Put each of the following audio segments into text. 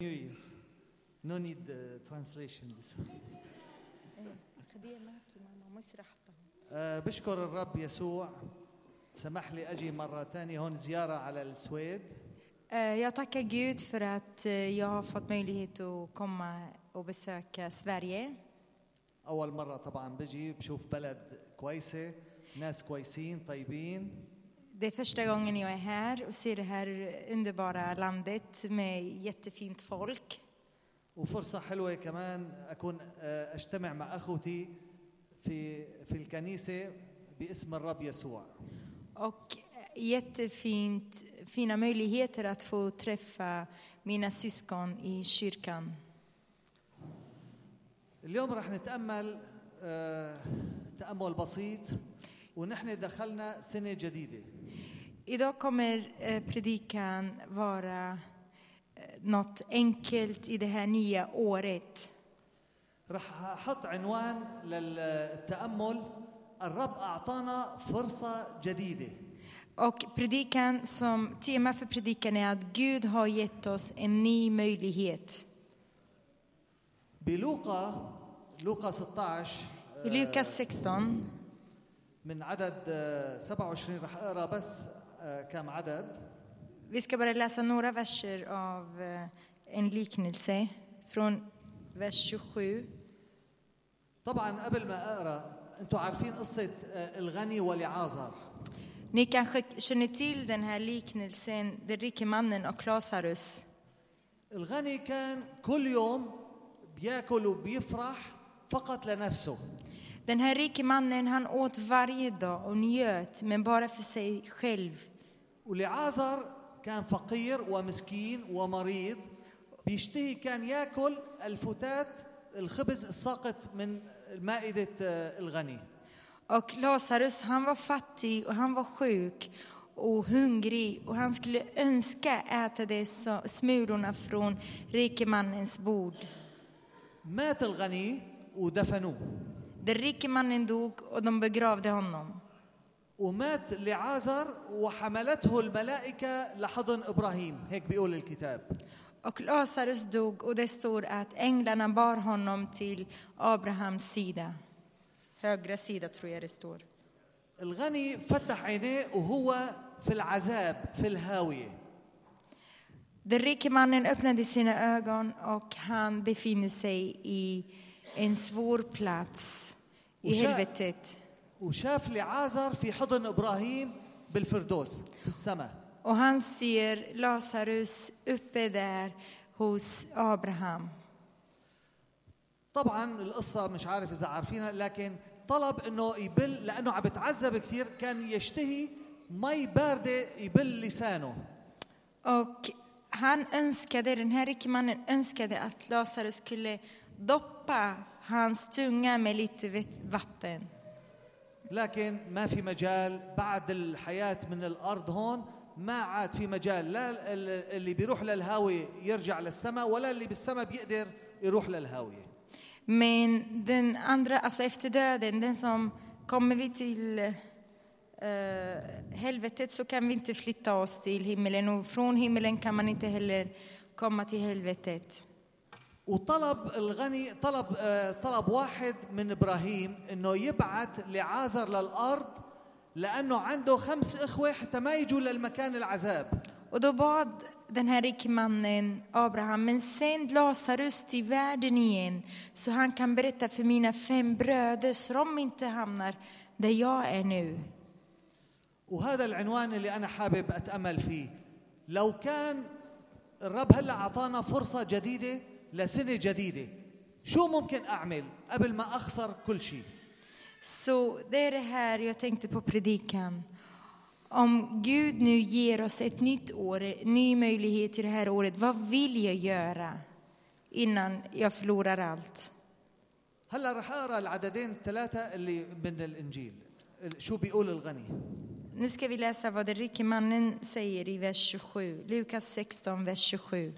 New Year. No need uh, translation this. خديها معك يا ماما آه، بشكر الرب يسوع سمح لي أجي مرة ثانية هون زيارة على السويد Eh, Jag tackar Gud för att eh, jag har fått möjlighet att komma och besöka Sverige. أول مرة طبعا بجي بشوف بلد كويسة ناس كويسين طيبين Det är första gången jag är här och ser det här underbara landet med jättefint folk. وفرصه حلوه كمان اكون آه، اجتمع مع اخوتي في في الكنيسه باسم الرب يسوع Och jättefint, fina möjligheter att få träffa mina syskon i kyrkan. اليوم رح نتامل آه، تامل بسيط ونحن دخلنا سنه جديده Idag kommer eh, predikan vara eh, något enkelt i det här nya året. رح احط عنوان للتامل الرب اعطانا فرصه جديده Och predikan som tema för predikan är att Gud har gett oss en ny möjlighet. بلوقا لوقا 16 I Lukas 16, من عدد آه، 27 رح اقرا بس آه، كم عدد vi ska bara läsa några verser av eh, en liknelse från vers 27. طبعا قبل ما اقرا انتم عارفين قصه آه، الغني ولعازر Ni kanske känner till den här liknelsen, den rike mannen och Lazarus. الغني كان كل يوم بياكل وبيفرح فقط لنفسه Den här rike mannen, han åt varje dag och njöt, men bara för sig själv. ولعازر كان فقير ومسكين ومريض بيشتهي كان ياكل الفتات الخبز الساقط من مائده آه، الغني Och Lazarus, han var fattig och han var sjuk och hungrig och han skulle önska äta de smulorna från rikemannens bord. مات الغني ودفنوه Den rike mannen dog och de begravde honom. ومات لعازر وحملته الملائكة لحضن إبراهيم هيك بيقول الكتاب Och Lazarus dog och det står att änglarna bar honom till Abrahams sida. Högra sida tror jag det står. الغني فتح عينيه وهو في العذاب في الهاوية Den rike mannen öppnade sina ögon och han befinner sig i en svår plats i helvetet. وشاف لعازر في حضن إبراهيم بالفردوس في السماء Och han ser Lazarus uppe där hos Abraham. طبعا القصة مش عارف إذا عارفينها لكن طلب إنه يبل لأنه عم بتعذب كثير كان يشتهي مي باردة يبل لسانه. Och han önskade, den här rike mannen önskade att Lazarus skulle hans tunga med lite vatten. لكن ما في مجال بعد الحياة من الأرض هون ما عاد في مجال لا ال- اللي بيروح للهاوية يرجع للسماء ولا اللي بالسماء بيقدر يروح للهاوية Men den andra, alltså efter döden, den som kommer vi till eh, helvetet så kan vi inte flytta oss till himmelen och från himmelen kan man inte heller komma till helvetet. وطلب الغني طلب آه، طلب واحد من إبراهيم إنه يبعث لعازر للأرض لأنه عنده خمس إخوة حتى ما يجوا للمكان العذاب. Och då bad den här rike mannen Abraham, men sänd Lazarus till världen igen så han kan berätta för mina fem bröder så de inte hamnar där jag är nu. وهذا العنوان اللي أنا حابب أتأمل فيه. لو كان الرب هلأ أعطانا فرصة جديدة لسنه جديده شو ممكن اعمل قبل ما اخسر كل شيء Så det är det här jag tänkte på predikan. Om Gud nu ger oss ett nytt år, en ny möjlighet till det här året, vad vill jag göra innan jag förlorar allt? هلا رح اقرا العددين الثلاثه اللي من الانجيل شو بيقول الغني Nu ska vi läsa vad den rike mannen säger i vers 27, Lukas 16, vers 27.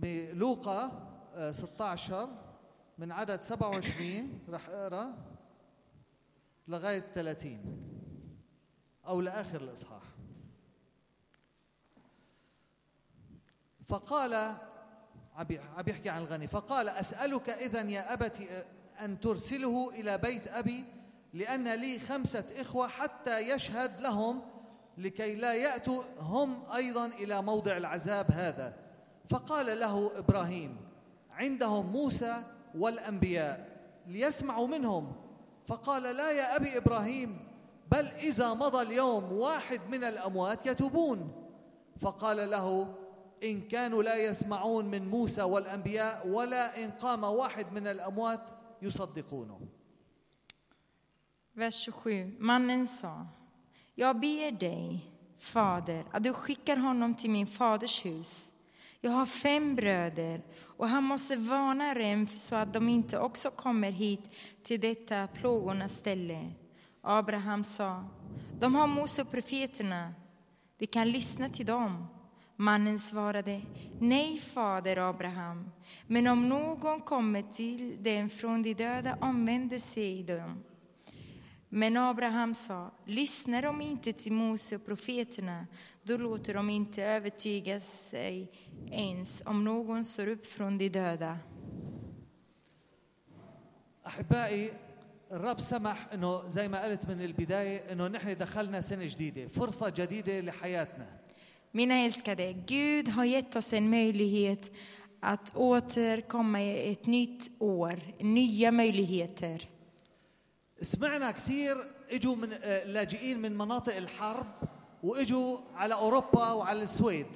بلوقا آه، 16 من عدد 27 رح أقرأ لغاية 30 أو لآخر الإصحاح. فقال عم بي- عم بيحكي عن الغني فقال أسألك إذا يا أبت أن ترسله إلى بيت أبي لأن لي خمسة إخوة حتى يشهد لهم لكي لا يأتوا هم أيضا إلى موضع العذاب هذا. فقال له إبراهيم عندهم موسى والأنبياء ليسمعوا منهم فقال لا يا أبي إبراهيم بل إذا مضى اليوم واحد من الأموات يتوبون فقال له إن كانوا لا يسمعون من موسى والأنبياء ولا إن قام واحد من الأموات يصدقونه Vers 27. Mannen sa, jag ber dig, fader, att du skickar honom till min faders hus. Jag har fem bröder och han måste varna dem så att de inte också kommer hit till detta plågornas ställe. Abraham sa, de har Mose och profeterna, vi kan lyssna till dem. Mannen svarade, nej fader Abraham, men om någon kommer till dem från de döda omvänder sig de. Men Abraham sa, lyssnar de inte till Mose och profeterna, då låter de inte övertyga sig ens om någon står upp från de döda. أحبائي الرب سمح أنه زي ما قلت من البداية أنه نحن دخلنا سنة جديدة فرصة جديدة لحياتنا Mina älskade, Gud har gett oss en möjlighet att återkomma i ett nytt år, nya möjligheter. سمعنا كثير اجوا من آه، لاجئين من مناطق الحرب واجوا على اوروبا وعلى السويد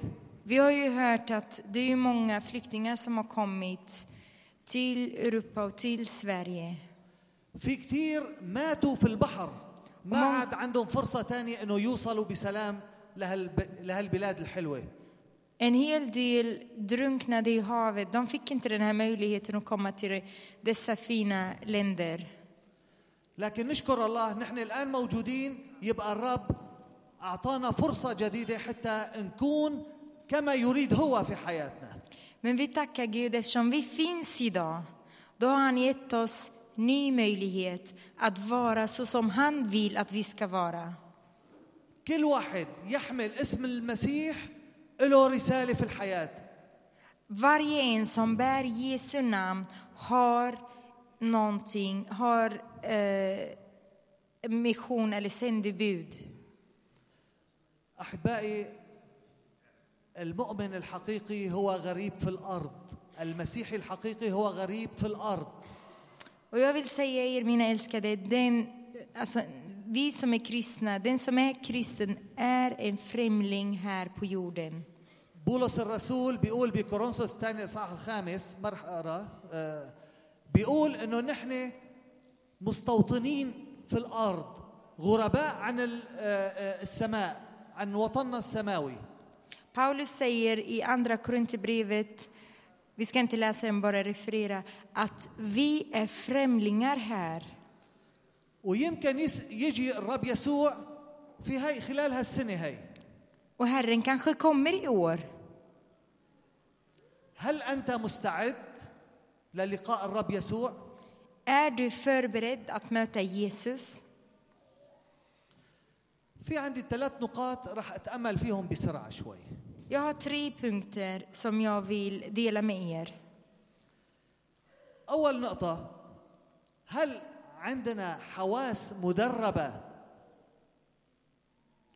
Vi har ju hört att det är ju många flyktingar som har kommit till Europa och till Sverige. في كثير ماتوا في البحر ما عاد عندهم فرصة تانية انه يوصلوا بسلام لهالب... لهالبلاد الحلوة En hel del drunknade i havet. De fick inte den här möjligheten att komma till dessa fina länder. لكن نشكر الله نحن الان موجودين يبقى الرب اعطانا فرصة جديدة حتى نكون كما يريد هو في حياتنا Men vi tackar Gud eftersom vi finns idag. Då har han gett oss ny möjlighet att vara så som han vill att vi ska vara. كل واحد يحمل اسم المسيح له رسالة في الحياة Varje en som bär Jesu namn har någonting, har eh, mission eller sändebud. أحبائي المؤمن الحقيقي هو غريب في الأرض. المسيحي الحقيقي هو غريب في الأرض. Och jag vill säga er, mina älskade, den, alltså, vi som är kristna, den som är kristen är en främling här på jorden. بولس الرسول بيقول بكورنثوس الثاني الاصحاح الخامس ما رح اقرا بيقول انه نحن مستوطنين في الأرض غرباء عن ال- السماء عن وطننا السماوي Paulus säger i Andra Korinthierbrevet, vi ska inte läsa den, bara referera, att vi är främlingar här. ويمكن يجي الرب يسوع في هاي خلال هالسنه هاي Och Herren kanske kommer i år. هل انت مستعد للقاء الرب يسوع Är du förberedd att möta Jesus? في عندي ثلاث نقاط راح اتامل فيهم بسرعة شوي Jag har tre punkter som jag vill dela med er. اول نقطه هل عندنا حواس مدربه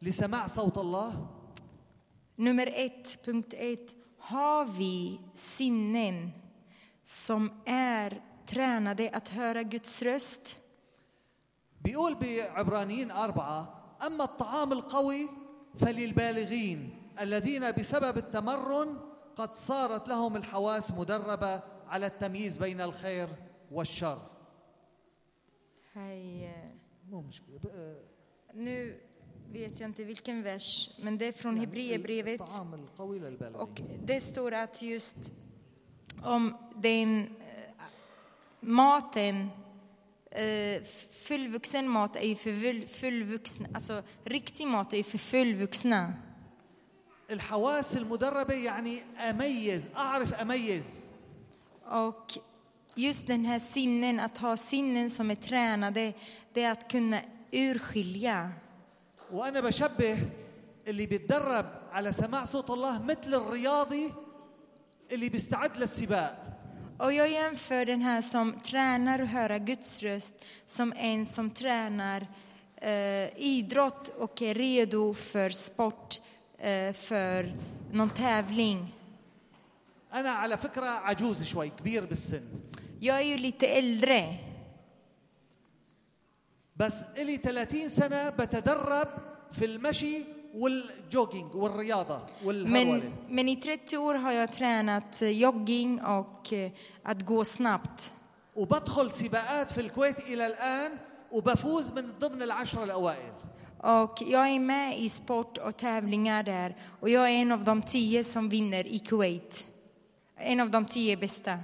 لسماع صوت الله Nummer ett, punkt ett. Har vi sinnen som är tränade att höra Guds röst? بيقول بعبرانيين أربعة أما الطعام القوي فللبالغين الذين بسبب التمرن قد صارت لهم الحواس مدربة على التمييز بين الخير والشر Hej. eh, مو مشكلة ب- آه، Nu vet jag inte vilken vers, men det är från Hebreerbrevet. الطعام القوي للبالغين Och det står att just om den eh, maten, eh, fullvuxen mat är ju för full- fullvuxna, alltså riktig mat är ju för fullvuxna. الحواس المدربة يعني أميز أعرف أميز Och just den här sinnen, att ha sinnen som är tränade, det är att kunna urskilja. وأنا بشبه اللي بيتدرب على سماع صوت الله مثل الرياضي اللي بيستعد للسباق Och jag jämför den här som tränar att höra Guds röst som en som tränar eh, idrott och är redo för sport, eh, för någon tävling. أنا على فكرة عجوز شوي كبير بالسن Jag är ju lite äldre, بس إلي 30 سنة بتدرب في المشي والجوجينج والرياضة والهرولة men, men i 30 år har jag tränat eh, jogging och eh, att gå snabbt. وبدخل سباقات في الكويت إلى الآن وبفوز من ضمن العشرة الأوائل Och jag är med i sport och tävlingar där och jag är en av de tio som vinner i Kuwait. En av de tio bästa.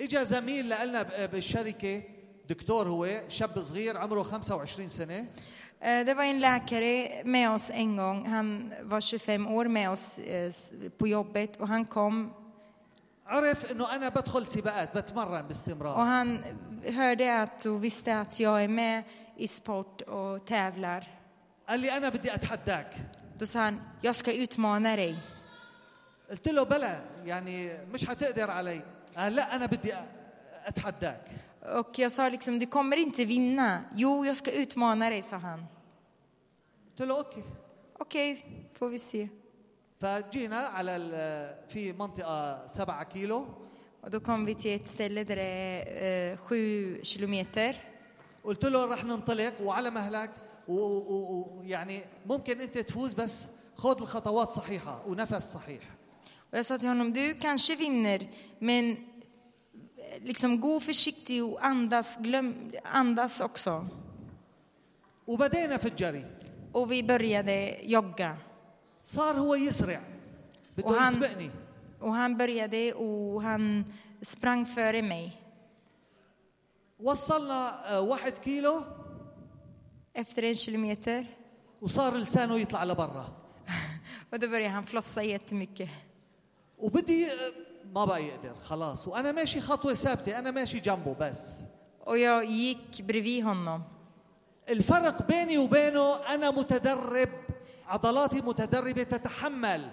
اجى زميل لنا ب- بالشركة دكتور هو شاب صغير عمره 25 سنة Eh, Det var en läkare med oss en gång. Han var 25 år med oss eh, s- på jobbet och han kom عرف انه انا بدخل سباقات بتمرن och باستمرار han hörde att och visste att jag är med i sport och tävlar. قال لي انا بدي اتحداك Då sa han, jag ska utmana dig. قلت له بلا يعني مش حتقدر علي قال لا انا بدي أ- اتحداك Och jag sa liksom, du kommer inte vinna. Jo, jag ska utmana dig, sa han. قلت له اوكي Okej, får vi se. فجينا على ال- في منطقة سبعة كيلو Och då kom vi till ett ställe där det är eh, sju kilometer. قلت له رح ننطلق وعلى مهلك ويعني ممكن انت تفوز بس خذ الخطوات صحيحة ونفس صحيح Och jag sa till honom, du kanske vinner, men eh, liksom gå försiktigt och andas, glöm, andas också. وبدينا في الجري Och vi började jogga. صار هو يسرع بده وهن- يسبقني Och han började och han sprang före mig. وصلنا آه، واحد كيلو Efter en kilometer. وصار لسانه يطلع لبرا Och då började han flossa jättemycket. وبدي آه، ما بقى يقدر خلاص. وأنا ماشي خطوة ثابتة أنا ماشي جنبه بس. Och jag gick bredvid honom. الفرق بيني وبينه أنا متدرب عضلاتي متدربة تتحمل.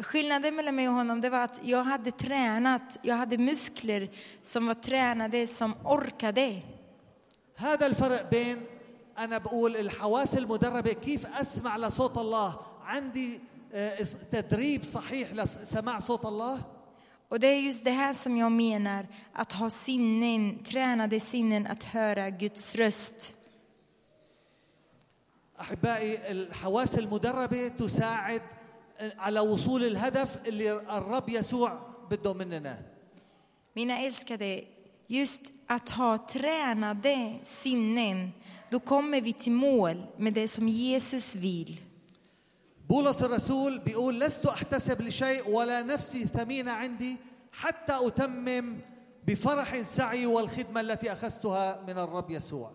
Skillnaden mellan mig och honom det var att jag hade tränat, jag hade muskler som var tränade, som orkade. هذا الفرق بين أنا بقول الحواس المدربة كيف أسمع لصوت الله؟ عندي آه، تدريب صحيح لسماع صوت الله؟ Och det är just det här som jag menar, att ha sinnen, tränade sinnen att höra Guds röst. احبائي الحواس المدربه تساعد على وصول الهدف اللي الرب يسوع بده مننا Mina älskade, just att ha tränade sinnen, då kommer vi till mål med det som Jesus vill. بولس الرسول بيقول لست أحتسب لشيء ولا نفسي ثمينة عندي حتى أتمم بفرح سعي والخدمة التي أخذتها من الرب يسوع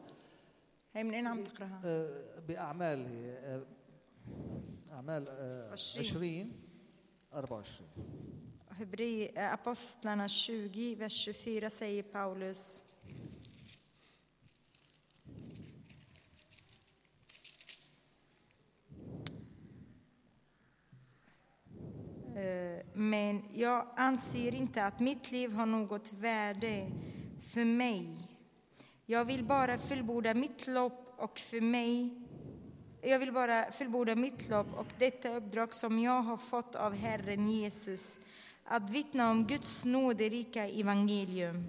Hej, men en تقرأها. آه، بأعمال آه، أعمال آه، عشرين. 20 24 Hebre, eh, Apostlarna 20, vers 24 säger Paulus. Men jag anser inte att mitt liv har något värde för mig. Jag vill bara fullborda mitt lopp och för mig jag vill bara fullborda mitt lopp och detta uppdrag som jag har fått av Herren Jesus, att vittna om Guds nåderika evangelium.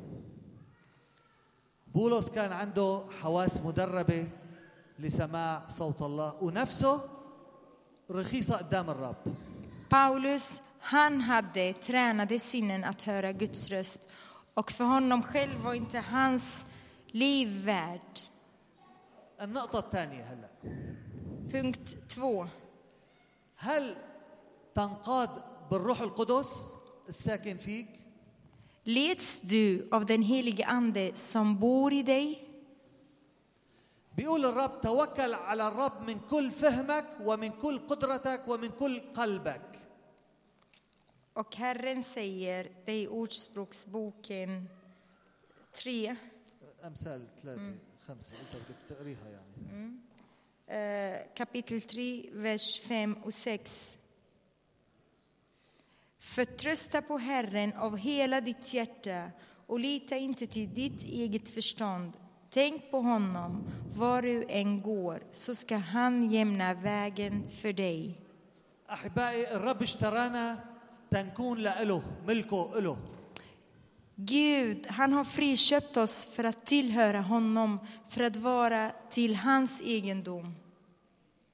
بولس كان عنده حواس مدربه لسماع صوت الله ونفسه رخيصه قدام الرب Paulus, han hade tränade sinnen att höra Guds röst och för honom själv var inte hans liv värd. النقطه الثانيه هلا Punkt två. هل تنقاد بالروح القدس الساكن فيك Leds du av den helige Ande som bor i dig? بيقول الرب توكل على الرب من كل فهمك ومن كل قدرتك ومن كل قلبك Och Herren säger, det är i Ordspråksboken 3, امثال ثلاثه خمسه اذا بدك تقريها يعني eh, kapitel 3, vers 5 och 6. Förtrösta på Herren av hela ditt hjärta och lita inte till ditt eget förstånd. Tänk på honom var du än går, så ska han jämna vägen för dig. احبائي الرب اشترانا تنكون لإله ملكه إله Gud, han har friköpt oss för att tillhöra honom, för att vara till hans egendom.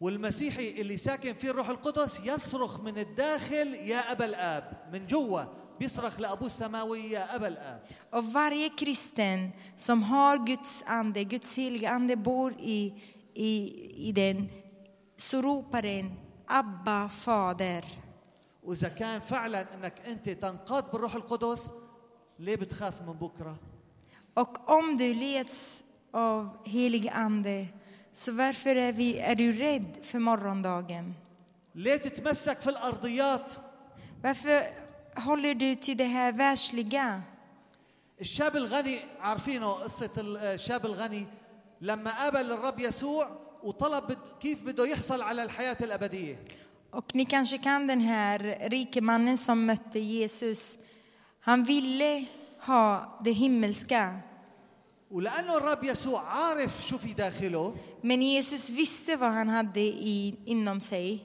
والمسيحي اللي ساكن فيه الروح القدس يصرخ من الداخل يا ابا الاب من جوا بيصرخ لابوه السماوي يا ابا الاب Och varje kristen som har Guds ande, Guds heliga ande bor i, i, i den, så ropar den Abba, Fader. وإذا كان فعلا إنك أنت تنقاد بالروح القدس ليه بتخاف من بكرة Och om du leds av helig ande, så varför är, vi, är du rädd för morgondagen? ليه تتمسك في الأرضيات Varför håller du till det här världsliga? الشاب الغني عارفينه قصة الشاب الغني لما قابل الرب يسوع وطلب بد- كيف بده يحصل على الحياة الأبدية Och ni kanske kan den här rike mannen som mötte Jesus. Han ville ha det himmelska, ولانه الرب يسوع عارف شو في داخله men Jesus visste vad han hade i, inom sig.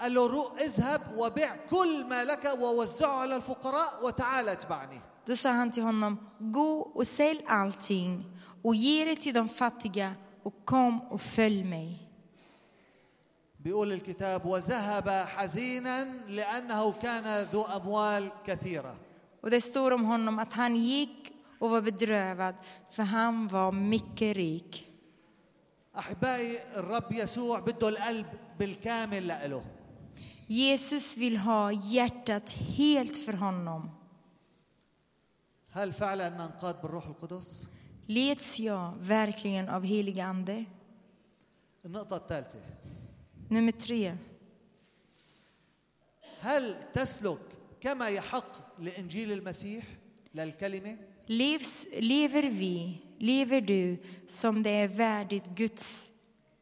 قال له روح اذهب وبيع كل ما لك ووزعه على الفقراء وتعال اتبعني Då sa han till honom, gå och sälj allting och ge det till de fattiga och kom och följ mig. بيقول الكتاب وذهب حزينا لأنه كان ذو أموال كثيرة. وده ستور هونم ات هان جيك أو وا بدرافد فر وا ميكه ريك. أحبائي الرب يسوع بده القلب بالكامل لإله. يسوس vill ha hjärtat helt för honom هل فعلا ننقاد بالروح القدس؟ Leds jag verkligen av helige ande النقطة الثالثة. Tre. هل تسلك كما يحق لانجيل المسيح للكلمه Levs, lever vi, lever du som det är värdigt Guds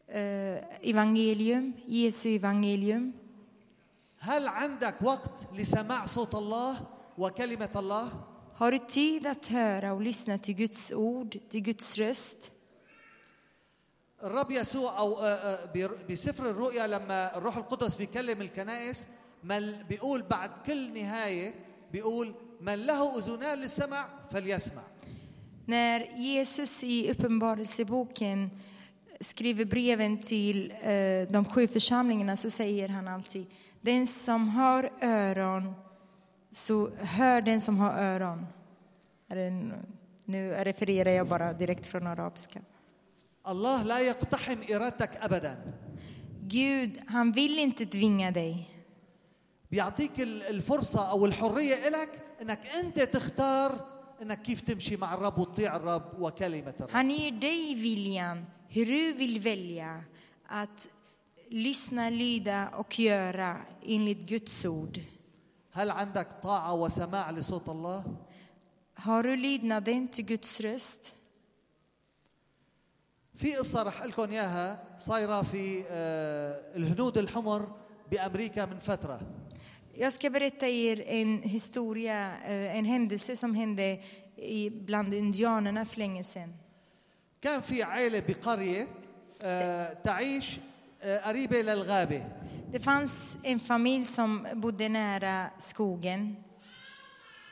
eh, evangelium, Jesu evangelium? هل عندك وقت لسماع صوت الله وكلمه الله Har du tid att höra och lyssna till Guds ord, till Guds röst? الرب يسوع او آه، آه، بر- بسفر الرؤيا لما الروح القدس بيكلم الكنائس من بيقول بعد كل نهايه بيقول من له اذنان للسمع فليسمع När Jesus i Uppenbarelseboken skriver breven till eh, de sju församlingarna så säger han alltid den som har öron, så hör den som har öron. Är det, en- nu refererar jag bara direkt från arabiska. الله لا يقتحم إرادتك ابدا Gud, han vill inte tvinga dig. بيعطيك ال- الفرصة أو الحرية لك إنك أنت تختار إنك كيف تمشي مع الرب وتطيع الرب وكلمة الرب Han ger dig viljan, hur du vill välja att lyssna, lyda och göra enligt Guds ord. هل عندك طاعة وسماع لصوت الله Har du lydnaden till Guds röst? في قصة رح لكم إياها صايرة في آه، الهنود الحمر بأمريكا من فترة Jag ska berätta er en historia, eh, en händelse som hände bland indianerna för länge sedan. كان في عائلة بقرية آه، تعيش آه، قريبة للغابة Det fanns en familj som bodde nära skogen.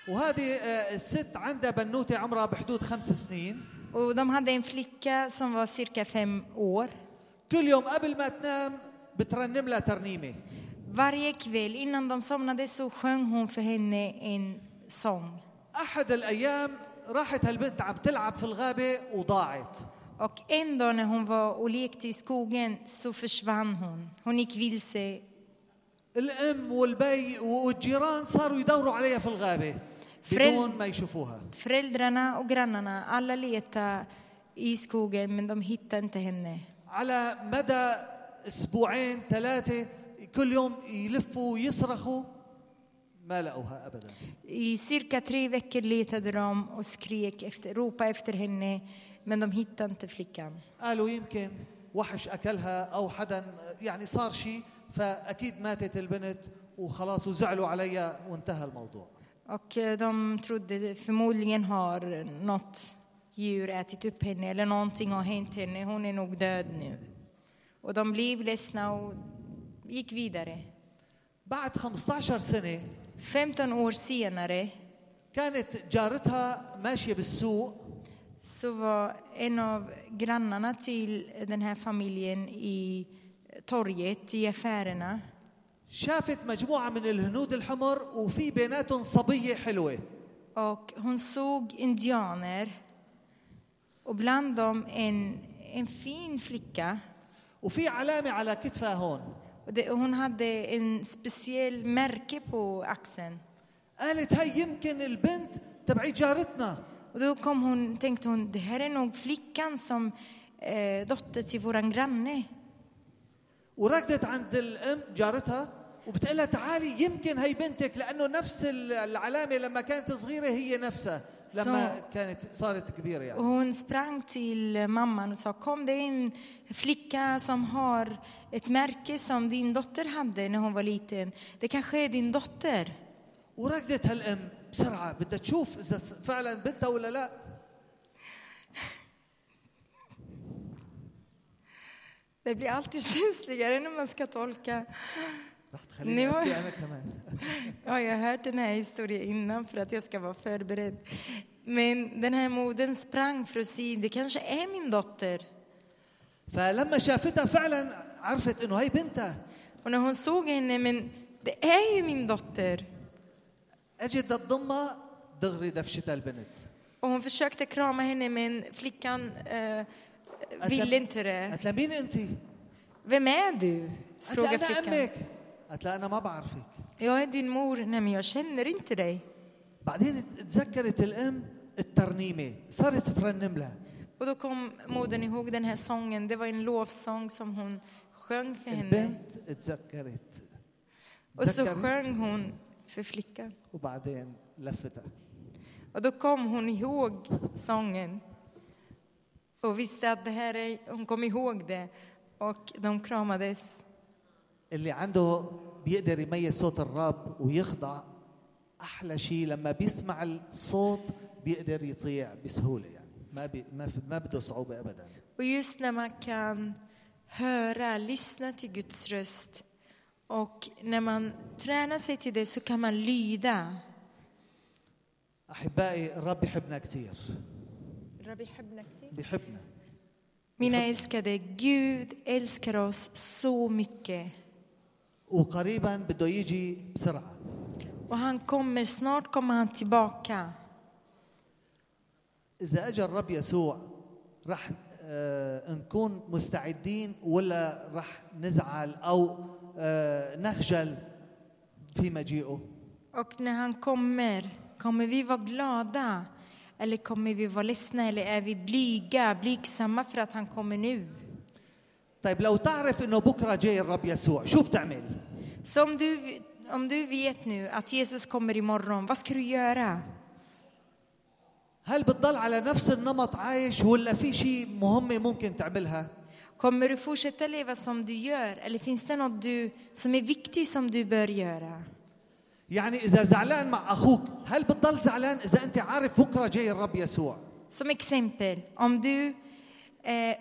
وهذه الست عندها بنوتة عمرها بحدود خمس سنين Och de hade en flicka som var cirka fem år. كل يوم قبل ما تنام بترنم لها ترنيمة Varje kväll innan de somnade så sjöng hon för henne en sång. أحد الأيام راحت هالبنت عم تلعب في الغابة وضاعت Och en dag när hon var och lekte i skogen så försvann hon. Hon gick vilse. الأم والبي والجيران صاروا يدوروا عليها في الغابة بدون ما يشوفوها Föräldrarna och grannarna, alla letade i skogen men de hittade inte henne. على مدى أسبوعين ثلاثة كل يوم يلفوا ويصرخوا ما لقوها ابدا I cirka tre veckor letade de och skrek efter, ropade efter henne men de hittade inte flickan. قالوا يمكن وحش اكلها أو حدا يعني صار شيء فاكيد ماتت البنت وخلاص وزعلوا علي وانتهى الموضوع Och eh, de trodde förmodligen har något djur ätit upp henne eller någonting har hänt henne. Hon är nog död nu. Och de blev ledsna och gick vidare. بعد 15 سنة 15 år senare كانت جارتها ماشية بالسوق så var en av grannarna till den här familjen i torget, i affärerna. شافت مجموعة من الهنود الحمر وفي بيناتهم صبية حلوة Och hon såg indianer och bland dem en, en fin flicka. وفي علامة على كتفها هون hon hade en speciell märke på axeln. قالت هاي يمكن البنت تبعي جارتنا Och då kom hon, tänkte hon, det här är nog flickan som eh, dotter till våran granne. وركضت عند الام جارتها وبتقول لها تعالي يمكن هي بنتك لأنه نفس العلامه لما كانت صغيره هي نفسها لما So- كانت صارت كبيره Och يعني hon sprang till mamman och sa, kom det är en flicka som har ett märke som din dotter hade när hon var liten. Det kanske är din dotter. وركضت هالام بسرعة بدها تشوف اذا س- فعلا بنتها ولا لا Det blir alltid känsligare när man ska tolka. رح تخليني نيو. ابكي انا كمان Ja, jag har hört den här historien innan för att jag ska vara förberedd. Men den här modern sprang för att se, det kanske är min dotter. فلما شافتها فعلا عرفت انه هي بنتها Och när hon såg henne, men det är ju min dotter. اجت بدها تضمها دغري دفشتها البنت Och hon försökte krama henne, men flickan eh, ville inte det. قالت لها مين انت؟ Vem är du? قالت لها frågar انا flickan. امك قالت لها انا ما بعرفك Jag är din mor. Nej, men jag känner inte dig. بعدين تذكرت الام الترنيمه صارت ترنم لها Och då kom modern ihåg den här sången. Det var en lovsång som hon sjöng för henne. البنت تذكرت Och så تذكرت sjöng hon för flickan. وبعدين لفتها Och då kom hon ihåg sången. Och visste att det här är, hon kom ihåg det. Och de kramades. اللي عنده بيقدر يميز صوت الرب ويخضع أحلى شيء. لما بيسمع الصوت بيقدر يطيع بسهولة يعني. ما بي ما في ما بده صعوبة ابدا. Och just när man kan höra, lyssna till Guds röst och när man tränar sig till det så kan man lyda. احبائي الرب بيحبنا. كثير بيحبنا Mina älskade, Gud älskar oss så mycket. وقريبا بده يجي بسرعة. وهان كومر سنور كومان تيباكا إذا أجى الرب يسوع رح آه، نكون مستعدين ولا رح نزعل أو آه، نخجل في مجيئه؟ اوك نهان kommer, kommer vi vara glada eller kommer vi vara ledsna eller är vi blyga, blygsamma för att han kommer nu? طيب لو تعرف انه بكره جاي الرب يسوع شو بتعمل Så om du, om du vet nu att Jesus kommer imorgon, vad ska du göra? هل بتضل على نفس النمط عايش ولا في شيء مهمه ممكن تعملها Kommer du fortsätta leva som du gör? Eller finns det något du, som är viktigt som du bör göra? يعني اذا زعلان مع اخوك هل بتضل زعلان اذا انت عارف بكره جاي الرب يسوع Som exempel, om du är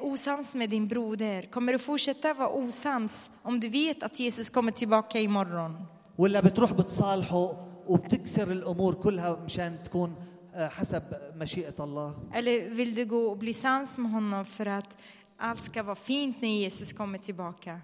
osams med din broder, kommer du fortsätta vara osams om du vet att Jesus kommer tillbaka imorgon? ولا بتروح بتصالحه وبتكسر الأمور كلها مشان تكون آه، حسب مشيئه الله Eller vill du gå och bli sams med honom för att allt ska vara fint när Jesus kommer tillbaka?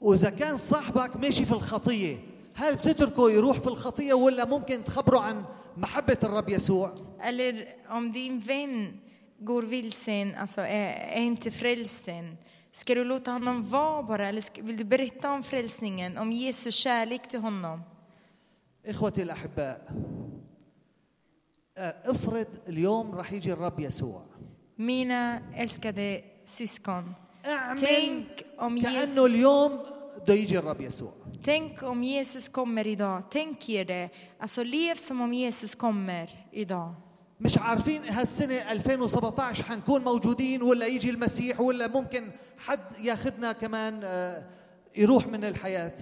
واذا كان صاحبك ماشي في الخطيه هل بتتركه يروح في الخطيه ولا ممكن تخبره عن محبه الرب يسوع Eller om din vän går vilsen, alltså är, är inte frälst än, ska du låta honom vara bara eller ska, vill du berätta om frälsningen, om Jesu kärlek till honom? اخوتي الاحباء آه، افرض اليوم راح يجي الرب يسوع Mina älskade syskon, اعمل tänk om, Jesus, كانه اليوم بده يجي الرب يسوع tänk om Jesus kommer idag. Tänk er det. Alltså lev som om Jesus kommer idag. مش عارفين هالسنة 2017 حنكون موجودين ولا يجي المسيح ولا ممكن حد ياخذنا كمان آه، يروح من الحياة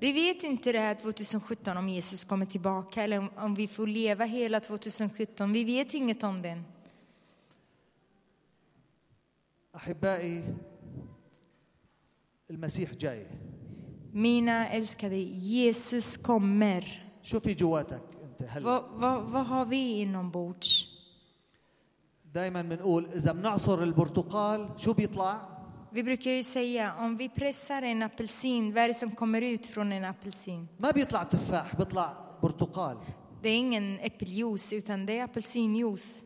Vi vet inte det här 2017 om Jesus kommer tillbaka eller om- vi får leva hela 2017. Vi vet inget om den. أحبائي المسيح جاي Mina älskade, Jesus kommer. شو في جواتك انت هلا Vad, vad, vad har vi inombords? دائما بنقول اذا بنعصر البرتقال شو بيطلع Vi brukar ju säga om vi pressar en apelsin, vad är det som kommer ut från en apelsin? ما بيطلع تفاح بيطلع برتقال Det är ingen äppeljuice utan det är apelsinjuice.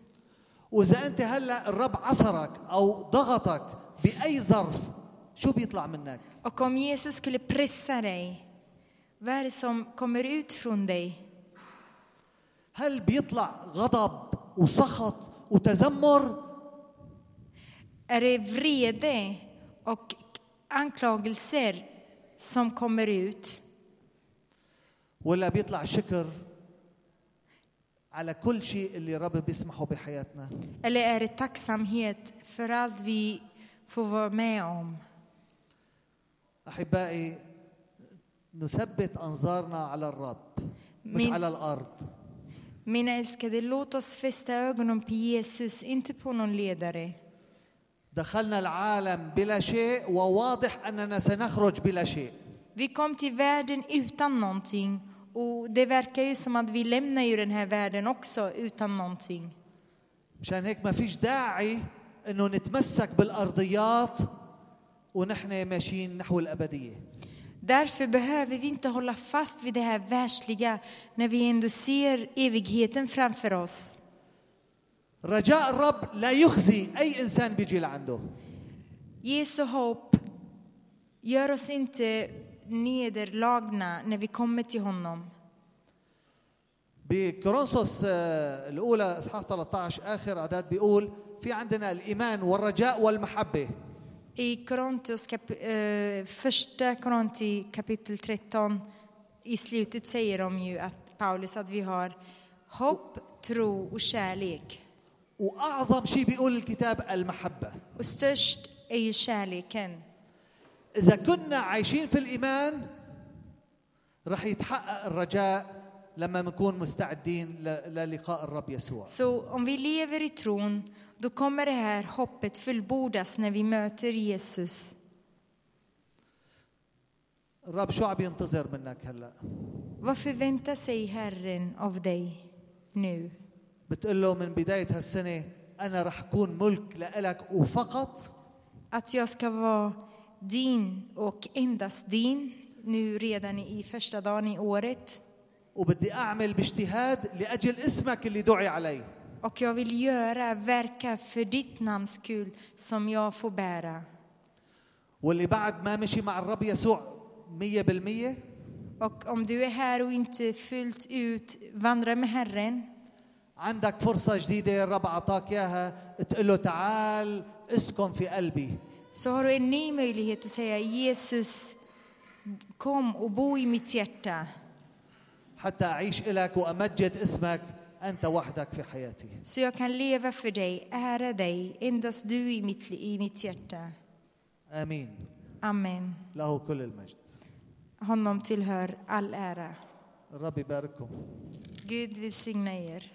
واذا انت هلا الرب عصرك أو ضغطك باي ظرف شو بيطلع منك Och om Jesus skulle pressa dig, vad är det som kommer ut från dig? هل بيطلع غضب وسخط وتذمر Är det vrede och anklagelser som kommer ut? ولا بيطلع شكر على كل شيء اللي الرب بيسمحه بحياتنا Eller är det tacksamhet för allt vi får vara med om? أحبائي نثبت أنظارنا على الرب مش على الأرض Mina älskade, låt oss fästa ögonen på Jesus, inte på någon ledare. دخلنا العالم بلا شيء وواضح اننا سنخرج بلا شيء Vi kom till världen utan någonting och det verkar ju som att vi lämnar ju den här världen också utan någonting. مشان هيك ما فيش داعي انه نتمسك بالارضيات ونحن ماشيين نحو الابديه Därför behöver vi inte hålla fast vid det här världsliga när vi ändå ser evigheten framför oss. رجاء الرب لا يخزي اي انسان بيجي لعنده Jesu hopp gör oss inte nederlagna när vi kommer till honom. بكورنثوس آه، الاولى اصحاح 13 اخر عدد بيقول في عندنا الايمان والرجاء والمحبه I Korintos kap, eh, första Korinti kapitel 13 i slutet säger de ju att Paulus att vi har hopp, tro och kärlek. واعظم شيء بيقول الكتاب المحبه Och störst är ju kärleken. اذا كنا عايشين في الايمان رح يتحقق الرجاء لما نكون مستعدين ل- للقاء الرب يسوع Så om vi lever i tron, då kommer det här hoppet fullbordas när vi möter Jesus. الرب شو عم ينتظر منك هلا Vad förväntar sig Herren av dig nu? بتقول له من بدايه هالسنه انا رح اكون ملك لإلك وفقط Att jag ska vara din och endast din nu redan i första dagen i året. وبدي اعمل باجتهاد لاجل اسمك اللي دعي عليه Och jag vill göra, verka för ditt namns skull som jag får bära. واللي بعد ما مشي مع الرب يسوع مية بالمية Och om du är här och inte fullt ut vandrar med Herren, عندك فرصة جديدة الرب أعطاك إياها تقول له تعال اسكن في قلبي så har du en ny möjlighet att säga Jesus, kom och bo i mitt hjärta. حتى أعيش إلك وأمجد اسمك أنت وحدك في حياتي Så jag kan leva för dig, ära dig, endast du i mitt, i mitt hjärta. آمين Amen. له كل المجد Honom tillhör all ära. الرب يبارككم Gud välsigna er.